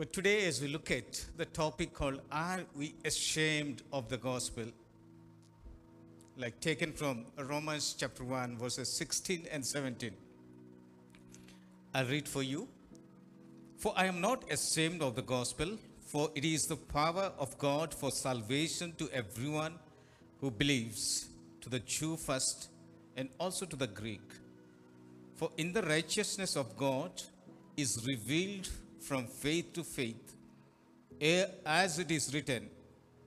But today, as we look at the topic called Are We Ashamed of the Gospel? Like taken from Romans chapter 1, verses 16 and 17. I'll read for you. For I am not ashamed of the gospel, for it is the power of God for salvation to everyone who believes, to the Jew first, and also to the Greek. For in the righteousness of God is revealed from faith to faith, as it is written,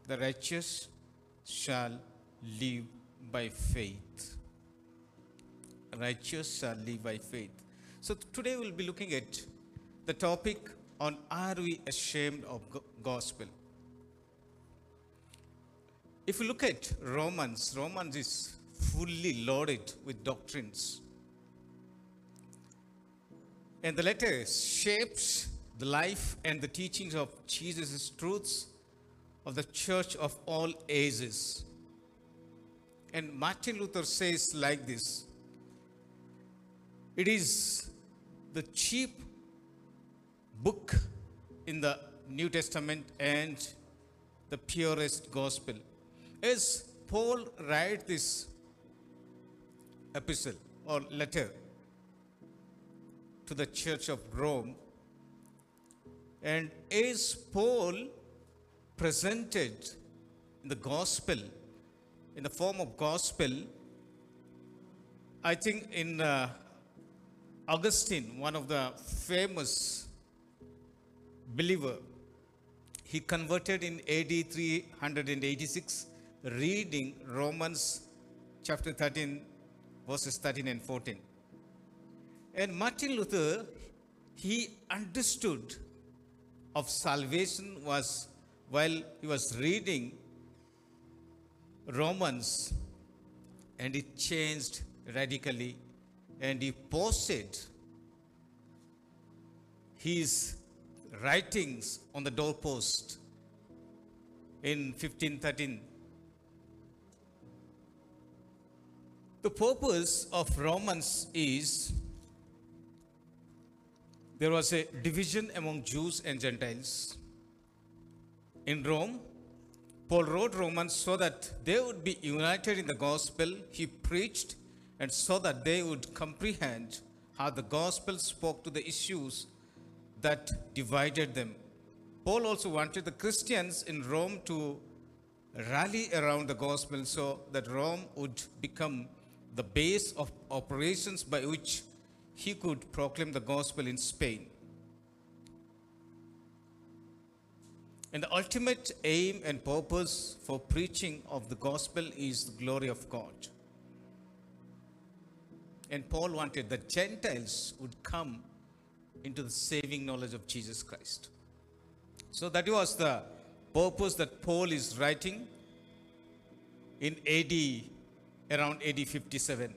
the righteous shall live by faith. Righteous shall live by faith. So today we'll be looking at the topic on are we ashamed of gospel? If you look at Romans, Romans is fully loaded with doctrines. And the letter shapes the life and the teachings of Jesus' truths of the church of all ages. And Martin Luther says like this It is the chief book in the New Testament and the purest gospel. As Paul writes this epistle or letter to the church of Rome, and as Paul presented in the gospel in the form of gospel, I think in uh, Augustine, one of the famous believer. He converted in AD 386, reading Romans chapter 13, verses 13 and 14. And Martin Luther, he understood of salvation was while he was reading Romans and it changed radically and he posted his writings on the doorpost in 1513. The purpose of Romans is there was a division among Jews and Gentiles. In Rome, Paul wrote Romans so that they would be united in the gospel he preached and so that they would comprehend how the gospel spoke to the issues that divided them. Paul also wanted the Christians in Rome to rally around the gospel so that Rome would become the base of operations by which he could proclaim the gospel in Spain. And the ultimate aim and purpose for preaching of the gospel is the glory of God. And Paul wanted that Gentiles would come into the saving knowledge of Jesus Christ. So that was the purpose that Paul is writing in AD, around AD 57.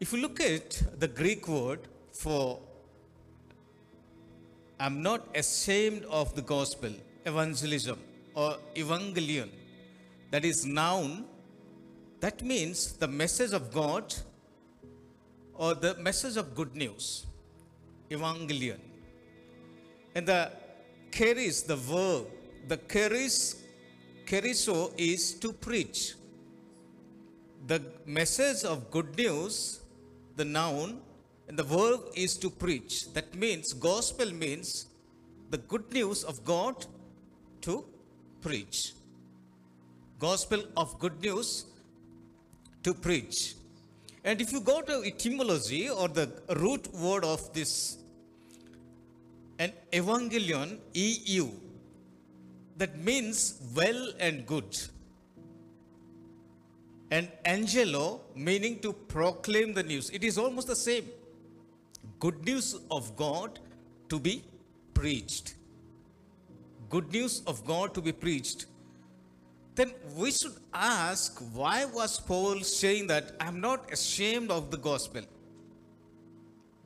If you look at the Greek word for I'm not ashamed of the gospel, evangelism or evangelion, that is noun, that means the message of God or the message of good news, evangelion. And the charis, the verb, the charis, chariso is to preach. The message of good news, the noun, and the verb is to preach. That means, gospel means the good news of God to preach. Gospel of good news to preach. And if you go to etymology or the root word of this, an evangelion, EU, that means well and good. And angelo, meaning to proclaim the news. It is almost the same. Good news of God to be preached. Good news of God to be preached then we should ask why was Paul saying that I'm not ashamed of the gospel?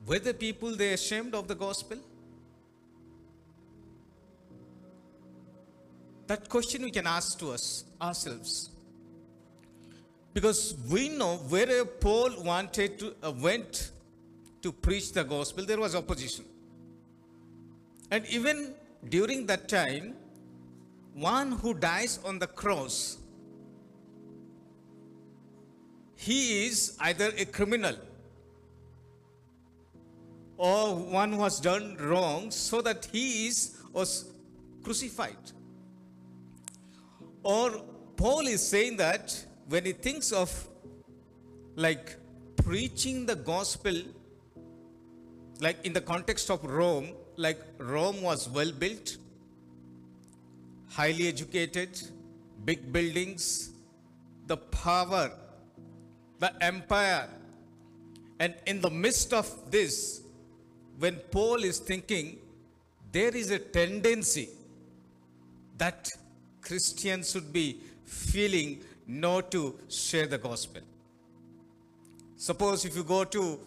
Were the people they ashamed of the gospel? That question we can ask to us ourselves. Because we know where Paul wanted to uh, went to preach the gospel, there was opposition. And even during that time, one who dies on the cross, he is either a criminal or one who has done wrong so that he is was crucified. Or Paul is saying that when he thinks of like preaching the gospel, like in the context of Rome, like Rome was well built, highly educated, big buildings, the power, the empire. And in the midst of this, when Paul is thinking, there is a tendency that Christians should be feeling not to share the gospel. Suppose if you go to,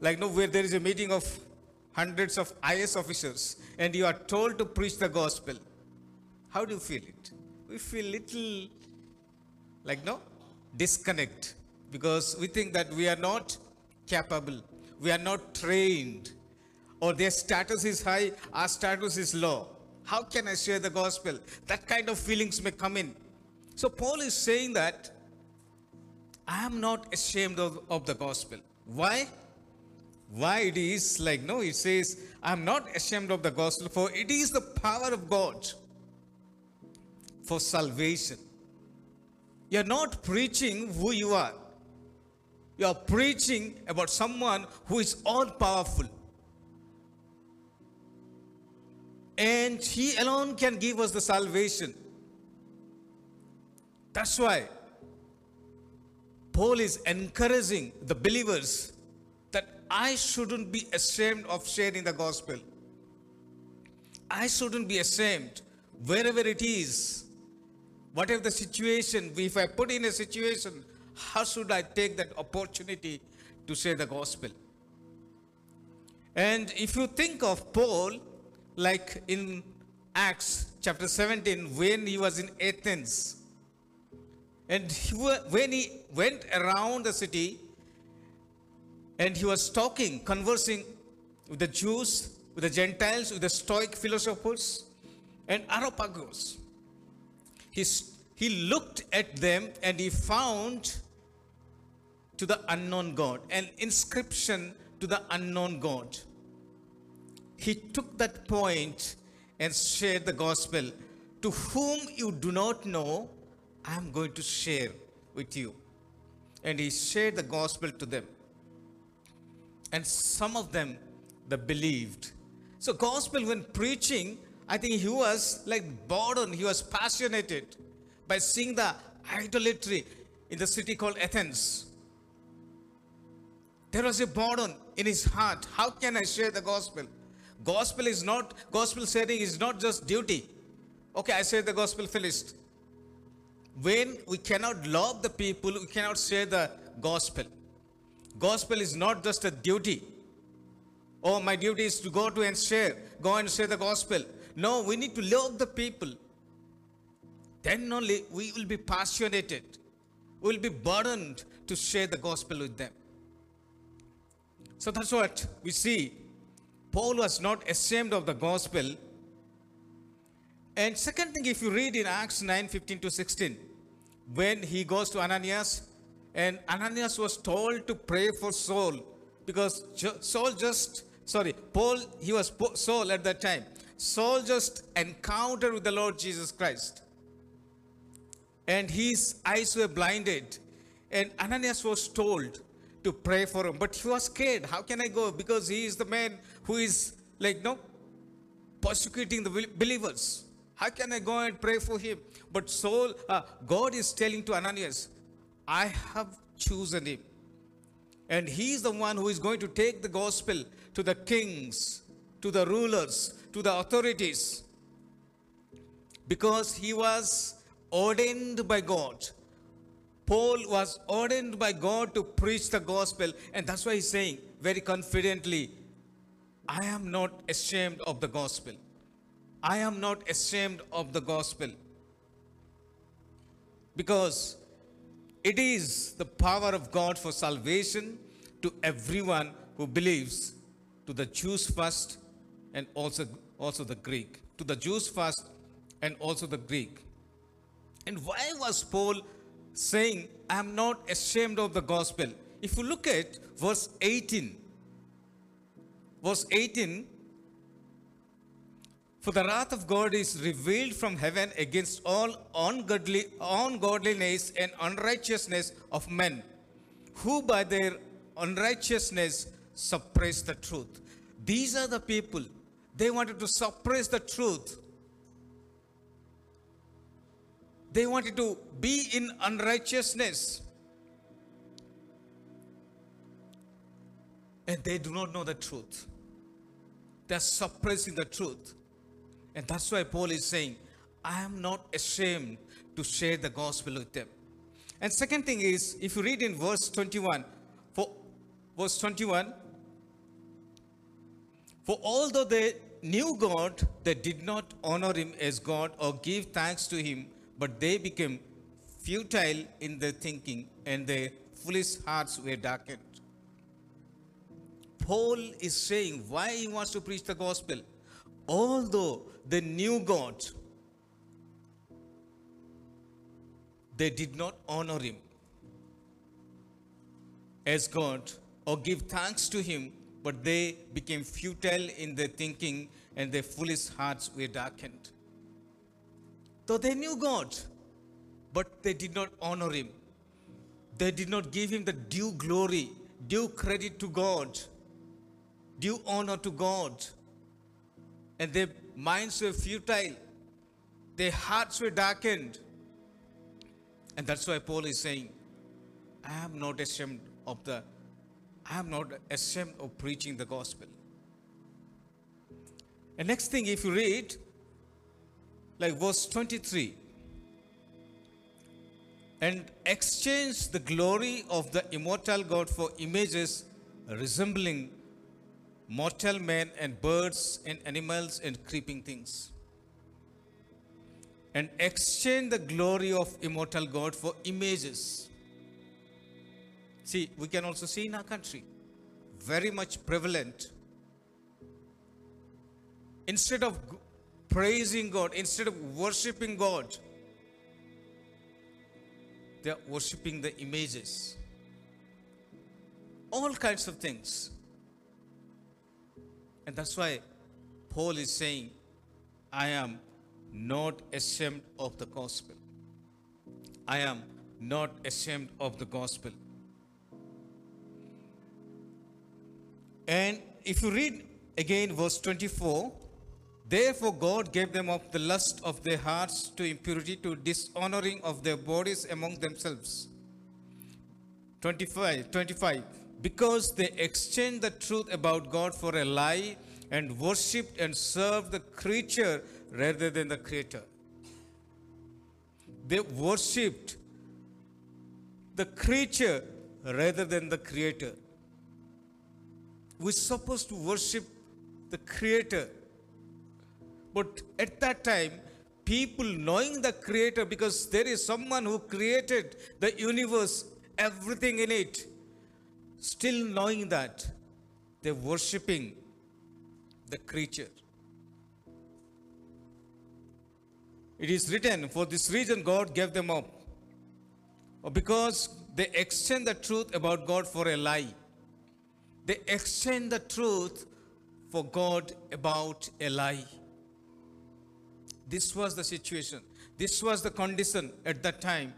like, no, where there is a meeting of hundreds of IAS officers and you are told to preach the gospel, how do you feel it? We feel little, like, no, disconnect because we think that we are not capable, we are not trained, or their status is high, our status is low. How can I share the gospel? That kind of feelings may come in. So Paul is saying that I am not ashamed of, of the gospel. Why? Why it is like, no, it says, I am not ashamed of the gospel, for it is the power of God for salvation. You are not preaching who you are. You are preaching about someone who is all powerful. And He alone can give us the salvation. That's why Paul is encouraging the believers that I shouldn't be ashamed of sharing the gospel. I shouldn't be ashamed wherever it is. Whatever the situation, if I put in a situation, how should I take that opportunity to share the gospel? And if you think of Paul, like in Acts chapter 17, when he was in Athens, and he, when he went around the city and he was talking, conversing with the Jews, with the Gentiles, with the Stoic philosophers, and Areopagus, he, he looked at them and he found to the unknown God, an inscription to the unknown God. He took that point and shared the gospel. To whom you do not know, I am going to share with you. And he shared the gospel to them. And some of them, they believed. So, gospel, when preaching, I think he was like burdened, he was passionate by seeing the idolatry in the city called Athens. There was a burden in his heart. How can I share the gospel? Gospel is not, gospel sharing is not just duty. Okay, I say the gospel finished when we cannot love the people, we cannot share the gospel. Gospel is not just a duty. Oh, my duty is to go to and share, go and share the gospel. No, we need to love the people. Then only we will be passionate. We will be burdened to share the gospel with them. So that's what we see. Paul was not ashamed of the gospel and second thing, if you read in Acts 9 15 to 16, when he goes to Ananias, and Ananias was told to pray for Saul because Saul just, sorry, Paul, he was Saul at that time. Saul just encountered with the Lord Jesus Christ. And his eyes were blinded. And Ananias was told to pray for him. But he was scared. How can I go? Because he is the man who is like, no, persecuting the believers. How can I go and pray for him? But Saul, uh, God is telling to Ananias, I have chosen him. And he is the one who is going to take the gospel to the kings, to the rulers, to the authorities. Because he was ordained by God. Paul was ordained by God to preach the gospel. And that's why he's saying very confidently, I am not ashamed of the gospel. I am not ashamed of the gospel because it is the power of God for salvation to everyone who believes to the Jews first and also, also the Greek. To the Jews first and also the Greek. And why was Paul saying, I am not ashamed of the gospel? If you look at verse 18, verse 18, for the wrath of God is revealed from heaven against all ungodly, ungodliness and unrighteousness of men, who by their unrighteousness suppress the truth. These are the people. They wanted to suppress the truth. They wanted to be in unrighteousness. And they do not know the truth. They are suppressing the truth. And that's why Paul is saying, I am not ashamed to share the gospel with them. And second thing is, if you read in verse 21, for verse 21, for although they knew God, they did not honor him as God or give thanks to him, but they became futile in their thinking and their foolish hearts were darkened. Paul is saying why he wants to preach the gospel. Although they knew God, they did not honor him as God or give thanks to him, but they became futile in their thinking and their foolish hearts were darkened. Though they knew God, but they did not honor him. They did not give him the due glory, due credit to God, due honor to God. And their minds were futile, their hearts were darkened. And that's why Paul is saying, I am not ashamed of the, I am not ashamed of preaching the gospel. And next thing, if you read, like verse 23, and exchange the glory of the immortal God for images resembling mortal men and birds and animals and creeping things. And exchange the glory of immortal God for images. See, we can also see in our country, very much prevalent. Instead of praising God, instead of worshiping God, they are worshiping the images. All kinds of things. And that's why Paul is saying, I am not ashamed of the gospel. I am not ashamed of the gospel. And if you read again verse 24, therefore God gave them up the lust of their hearts to impurity, to dishonoring of their bodies among themselves. 25, 25. Because they exchanged the truth about God for a lie and worshipped and served the creature rather than the creator. They worshipped the creature rather than the creator. We're supposed to worship the creator. But at that time, people knowing the creator, because there is someone who created the universe, everything in it, still knowing that, they're worshiping the creature. It is written, For this reason God gave them up. Because they exchanged the truth about God for a lie. They exchanged the truth for God about a lie. This was the situation. This was the condition at that time.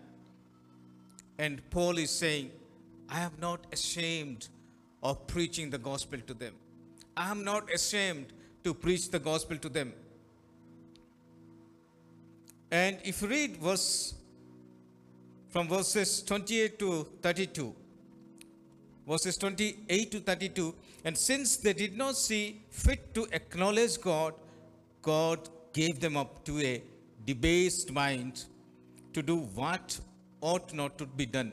And Paul is saying, I am not ashamed of preaching the gospel to them. I am not ashamed to preach the gospel to them. And if you read verse from verses 28 to 32, verses 28 to 32, and since they did not see fit to acknowledge God, God gave them up to a debased mind to do what ought not to be done.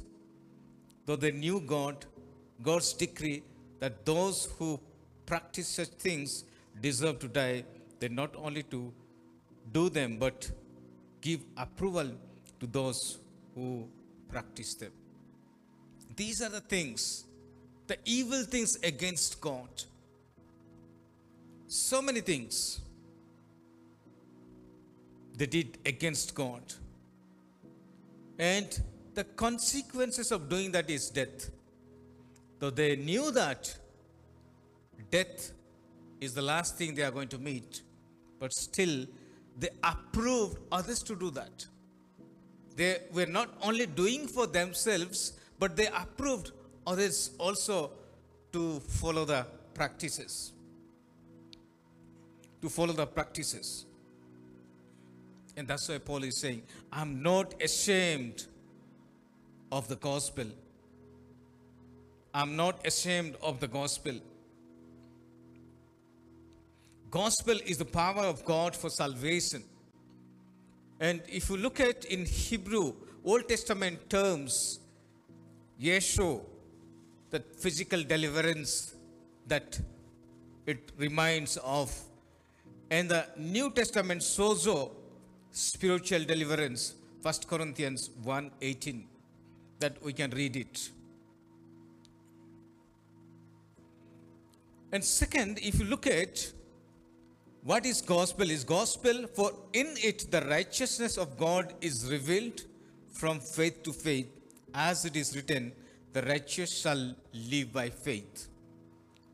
Though they knew God, God's decree that those who practice such things deserve to die, they not only to do them but give approval to those who practice them. These are the things, the evil things against God. So many things they did against God. And the consequences of doing that is death. Though they knew that death is the last thing they are going to meet, but still they approved others to do that. They were not only doing for themselves, but they approved others also to follow the practices. To follow the practices. And that's why Paul is saying, I'm not ashamed of the gospel. I'm not ashamed of the gospel. Gospel is the power of God for salvation. And if you look at in Hebrew, Old Testament terms, Yeshu, that physical deliverance that it reminds of. And the New Testament sozo, spiritual deliverance, 1 Corinthians 1:18, that we can read it. And second, if you look at what is gospel is gospel for in it the righteousness of god is revealed from faith to faith. As it is written the righteous shall live by faith.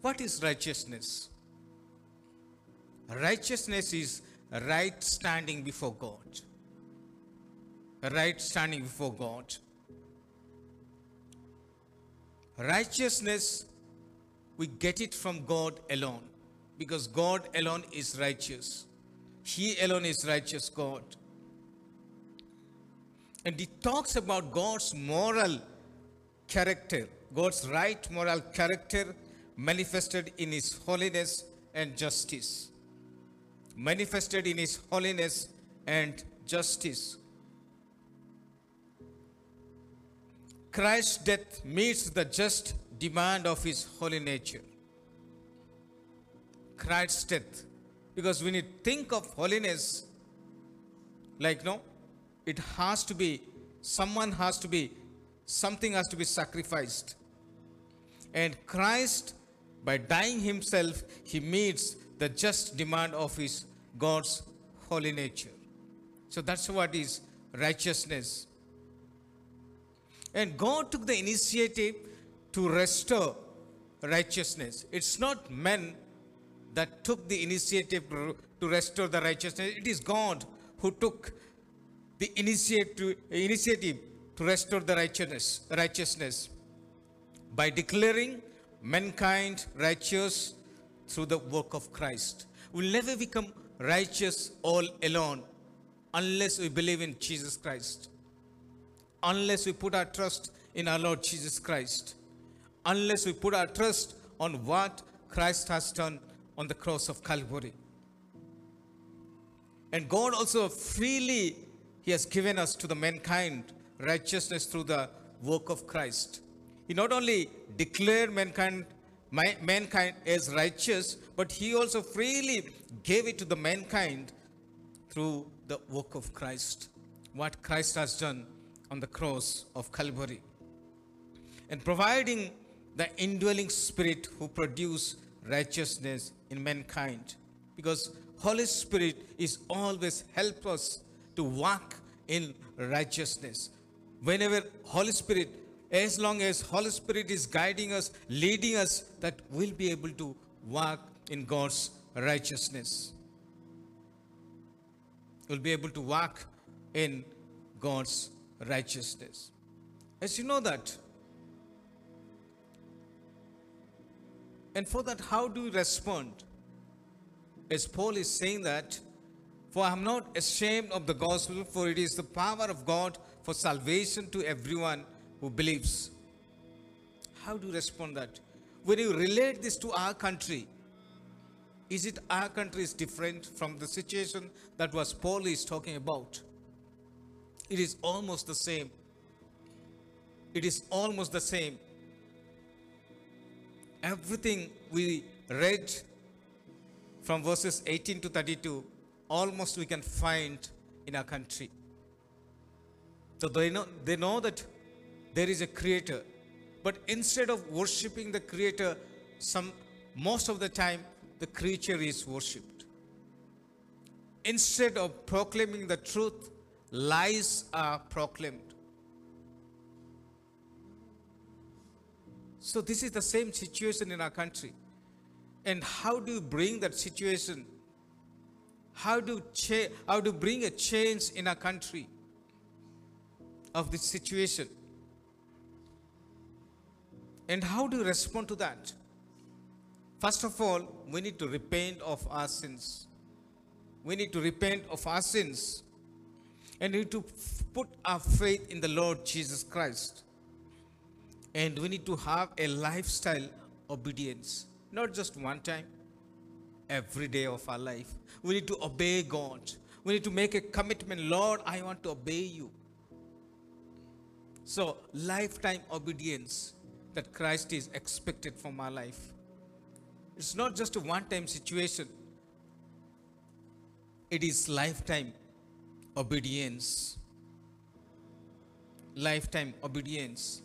What is righteousness? Righteousness is right standing before god. Right standing before god righteousness we get it from god alone because God alone is righteous. He alone is righteous God. And he talks about God's moral character, God's right moral character manifested in his holiness and justice. Manifested in his holiness and justice. Christ's death meets the just demand of his holy nature. Christ's death. Because when you think of holiness, like no, it has to be, someone has to be, something has to be sacrificed. And Christ, by dying himself, he meets the just demand of his God's holy nature. So that's what is righteousness. And God took the initiative to restore righteousness. It's not men that took the initiative to restore the righteousness. It is God who took the initiative, initiative to restore the righteousness, righteousness by declaring mankind righteous through the work of Christ. We'll never become righteous all alone unless we believe in Jesus Christ, unless we put our trust in our Lord Jesus Christ, unless we put our trust on what Christ has done on the cross of Calvary. And God also freely, He has given us to the mankind righteousness through the work of Christ. He not only declared mankind, mankind as righteous, but He also freely gave it to the mankind through the work of Christ. What Christ has done on the cross of Calvary. And providing the indwelling spirit who produce righteousness in mankind because holy spirit is always help us to walk in righteousness whenever holy spirit as long as holy spirit is guiding us leading us that we'll be able to walk in god's righteousness we'll be able to walk in god's righteousness as you know that And for that, how do we respond? As Paul is saying that, for I am not ashamed of the gospel, for it is the power of God for salvation to everyone who believes. How do you respond that? when you relate this to our country, is it our country is different from the situation that was Paul is talking about? It is almost the same. It is almost the same. Everything we read from verses 18 to 32, almost we can find in our country. So they know, they know that there is a creator. But instead of worshipping the creator, some most of the time the creature is worshipped. Instead of proclaiming the truth, lies are proclaimed. So this is the same situation in our country. And how do you bring that situation? How do cha- how to bring a change in our country of this situation? And how do you respond to that? First of all, we need to repent of our sins. We need to repent of our sins. And we need to put our faith in the Lord Jesus Christ. And we need to have a lifestyle obedience, not just one time, every day of our life. We need to obey God. We need to make a commitment Lord, I want to obey you. So, lifetime obedience that Christ is expected from our life. It's not just a one time situation, it is lifetime obedience. Lifetime obedience.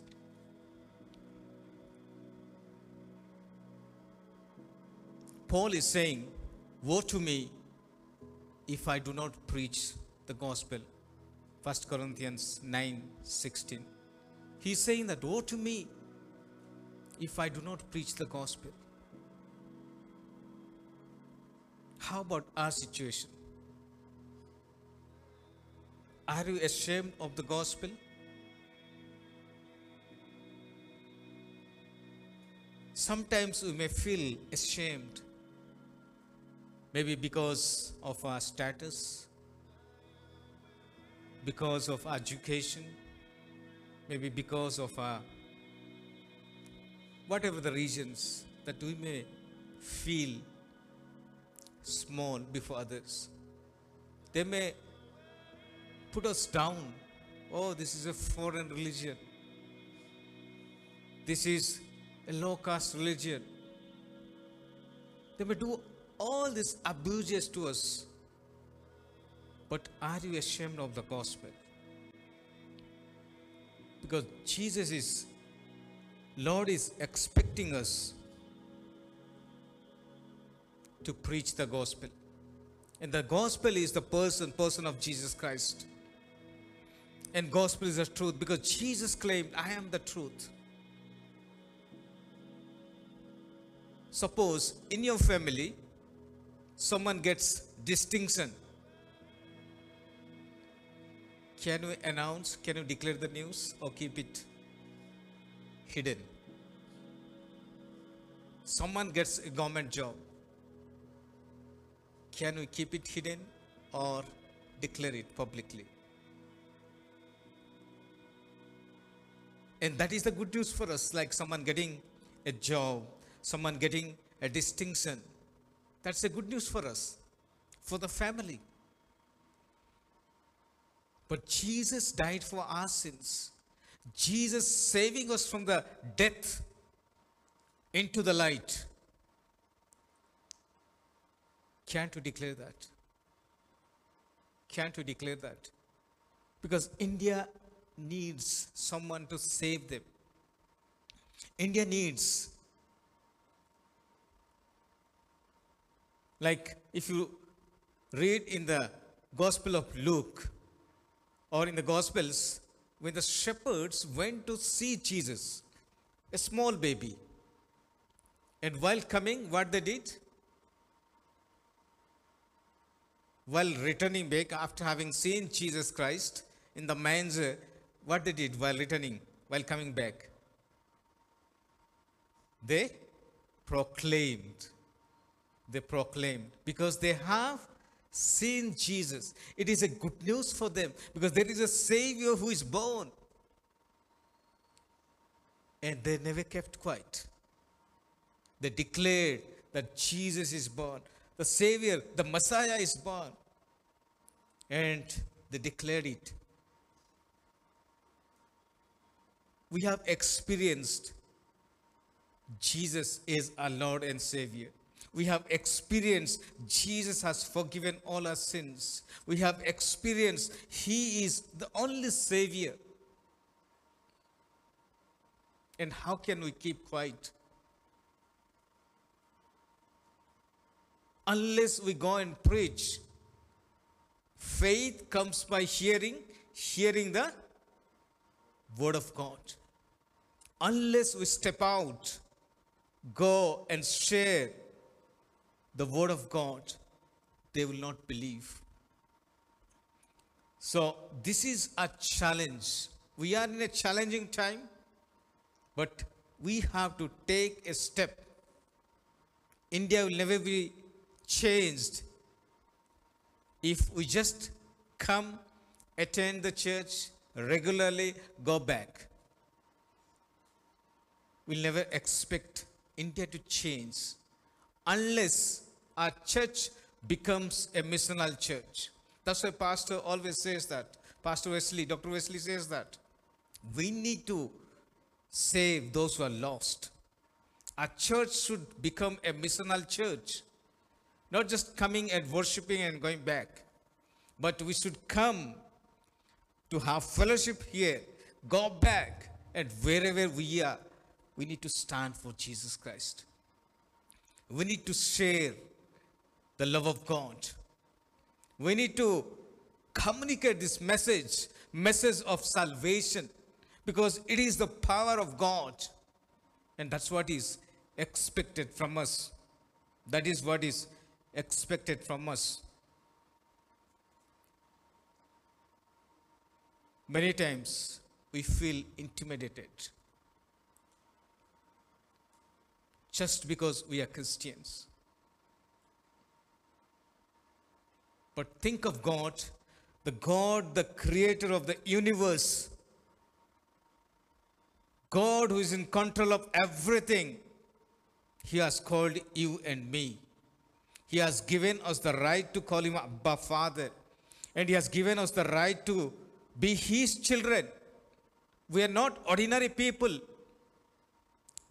Paul is saying, Woe to me if I do not preach the gospel. 1 Corinthians 9 16. He's saying that, Woe to me if I do not preach the gospel. How about our situation? Are you ashamed of the gospel? Sometimes we may feel ashamed, maybe because of our status, because of our education, maybe because of our whatever the reasons that we may feel small before others. They may put us down. Oh, this is a foreign religion. This is a low caste religion. They may do all these abuses to us. But are you ashamed of the gospel? Because Jesus is, Lord is expecting us to preach the gospel. And the gospel is the person, person of Jesus Christ. And gospel is the truth because Jesus claimed, I am the truth. Suppose in your family, someone gets distinction. Can you announce, can you declare the news or keep it hidden? Someone gets a government job. Can we keep it hidden or declare it publicly? And that is the good news for us, like someone getting a job, someone getting a distinction. That's the good news for us, for the family. But Jesus died for our sins. Jesus saving us from the death into the light. Can't you declare that? Can't you declare that? Because India needs someone to save them. India needs, like if you read in the Gospel of Luke or in the Gospels, when the shepherds went to see Jesus, a small baby, and while coming, what they did? while returning back after having seen Jesus Christ in the manger, what they did while returning, while coming back? They proclaimed. They proclaimed because they have seen Jesus. It is a good news for them because there is a Savior who is born. And they never kept quiet. they declared that Jesus is born, the Savior, the Messiah is born. And they declared it. We have experienced Jesus is our Lord and Savior. We have experienced Jesus has forgiven all our sins. We have experienced He is the only Savior. And how can we keep quiet? Unless we go and preach. Faith comes by hearing, hearing the Word of God. Unless we step out, go and share the Word of God, they will not believe. So, this is a challenge. We are in a challenging time, but we have to take a step. India will never be changed if we just come, attend the church regularly, go back. We'll never expect India to change unless our church becomes a missional church. That's why Pastor always says that. Pastor Wesley, Dr. Wesley says that. We need to save those who are lost. Our church should become a missional church. Not just coming and worshiping and going back, but we should come to have fellowship here, go back, and wherever we are, we need to stand for Jesus Christ. We need to share the love of God. We need to communicate this message, message of salvation, because it is the power of God. And that's what is expected from us. That is what is expected from us. Many times we feel intimidated just because we are Christians. But think of God, the God, the creator of the universe, God who is in control of everything. He has called you and me. He has given us the right to call him Abba Father. And he has given us the right to be his children. We are not ordinary people.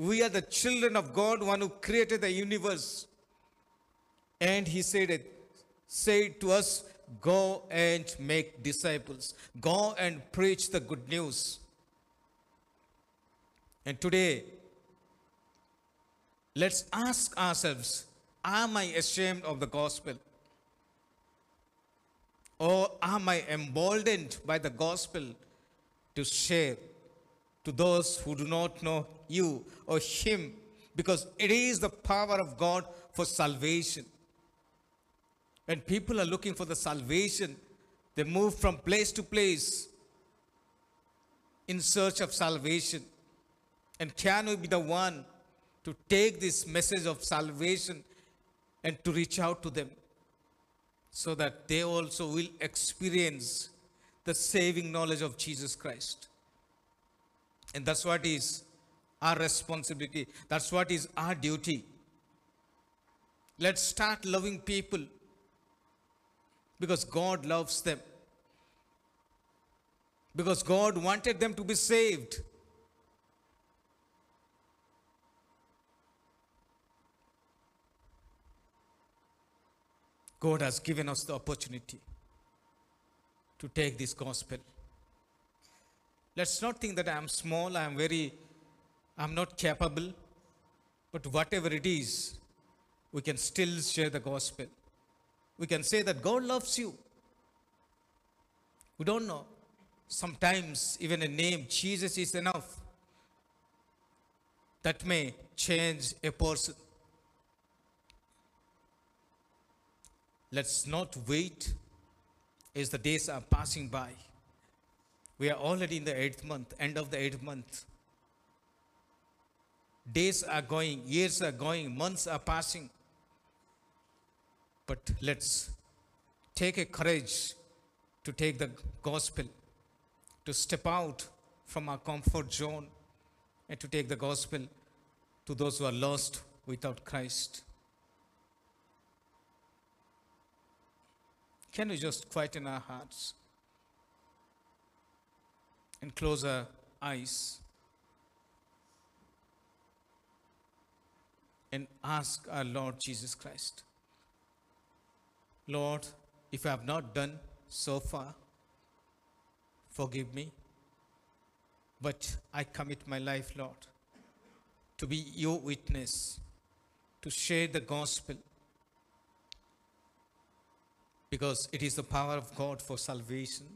We are the children of God, one who created the universe. And he said it, said to us, go and make disciples. Go and preach the good news. And today, let's ask ourselves, am I ashamed of the gospel? Or am I emboldened by the gospel to share to those who do not know you or Him? Because it is the power of God for salvation. When people are looking for the salvation, they move from place to place in search of salvation. And can we be the one to take this message of salvation and to reach out to them so that they also will experience the saving knowledge of Jesus Christ? And that's what is our responsibility. That's what is our duty. Let's start loving people because God loves them. Because God wanted them to be saved. God has given us the opportunity to take this gospel. Let's not think that I am small, I am very, I am not capable. But whatever it is, we can still share the gospel. We can say that God loves you. We don't know. Sometimes even a name, Jesus, is enough. That may change a person. Let's not wait as the days are passing by. We are already in the eighth month, end of the eighth month. Days are going, years are going, months are passing. But let's take a courage to take the gospel, to step out from our comfort zone, and to take the gospel to those who are lost, without Christ. Can we just quieten our hearts and close our eyes and ask our Lord Jesus Christ, Lord, if I have not done so far, forgive me. But I commit my life, Lord, to be your witness, to share the gospel, because it is the power of God for salvation.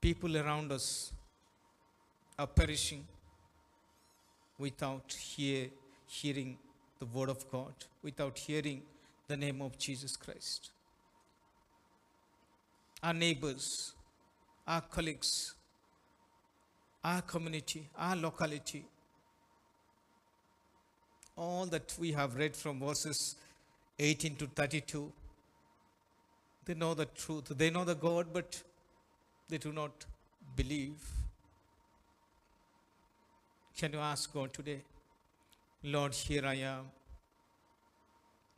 People around us are perishing without hear, hearing the word of God, without hearing the name of Jesus Christ. Our neighbors, our colleagues, our community, our locality, all that we have read from verses 18 to 32, they know the truth. They know the God, but they do not believe. Can you ask God today, Lord, here I am.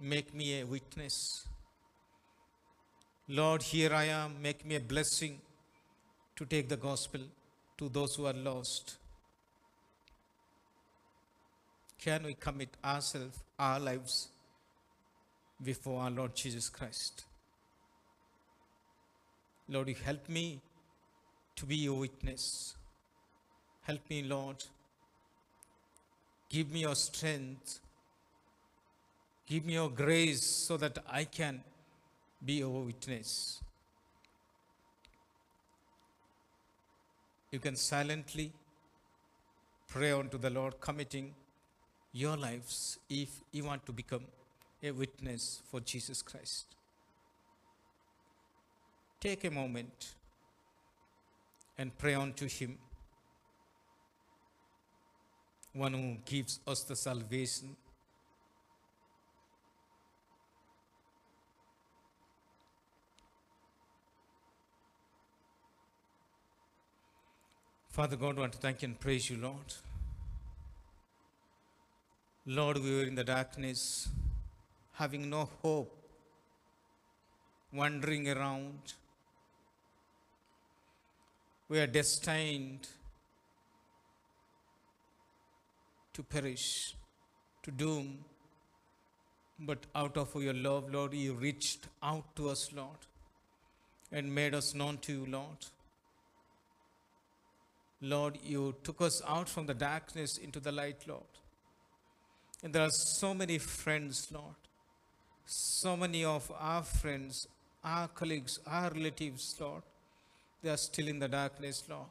Make me a witness. Lord, here I am. Make me a blessing to take the gospel to those who are lost. Can we commit ourselves, our lives, before our Lord Jesus Christ? Lord, you help me to be your witness. Help me, Lord. Give me your strength. Give me your grace so that I can be your witness. You can silently pray unto the Lord, committing your lives if you want to become a witness for Jesus Christ. Take a moment and pray unto Him, one who gives us the salvation. Father God, I want to thank and praise you, Lord. Lord, we were in the darkness, having no hope, wandering around. We are destined to perish, to doom. But out of your love, Lord, you reached out to us, Lord, and made us known to you, Lord. Lord, you took us out from the darkness into the light, Lord. And there are so many friends, Lord. So many of our friends, our colleagues, our relatives, Lord. They are still in the darkness, Lord.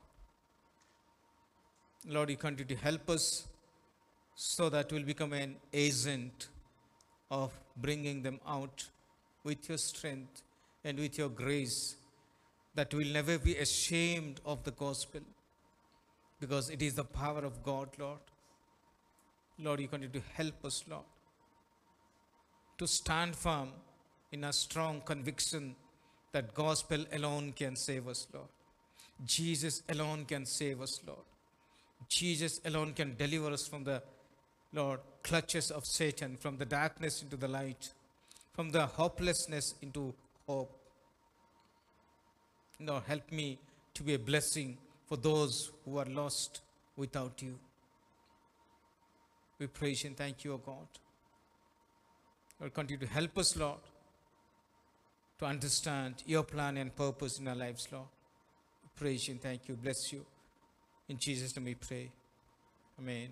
Lord, you continue to help us so that we'll become an agent of bringing them out with your strength and with your grace, that we'll never be ashamed of the gospel because it is the power of God, Lord. Lord, you continue to help us, Lord, to stand firm in a strong conviction that gospel alone can save us, Lord. Jesus alone can save us, Lord. Jesus alone can deliver us from the, Lord, clutches of Satan, from the darkness into the light, from the hopelessness into hope. Lord, help me to be a blessing for those who are lost without you. We praise and thank you, O God. Lord, continue to help us, Lord, to understand your plan and purpose in our lives, Lord. Praise you and thank you. Bless you. In Jesus' name we pray. Amen.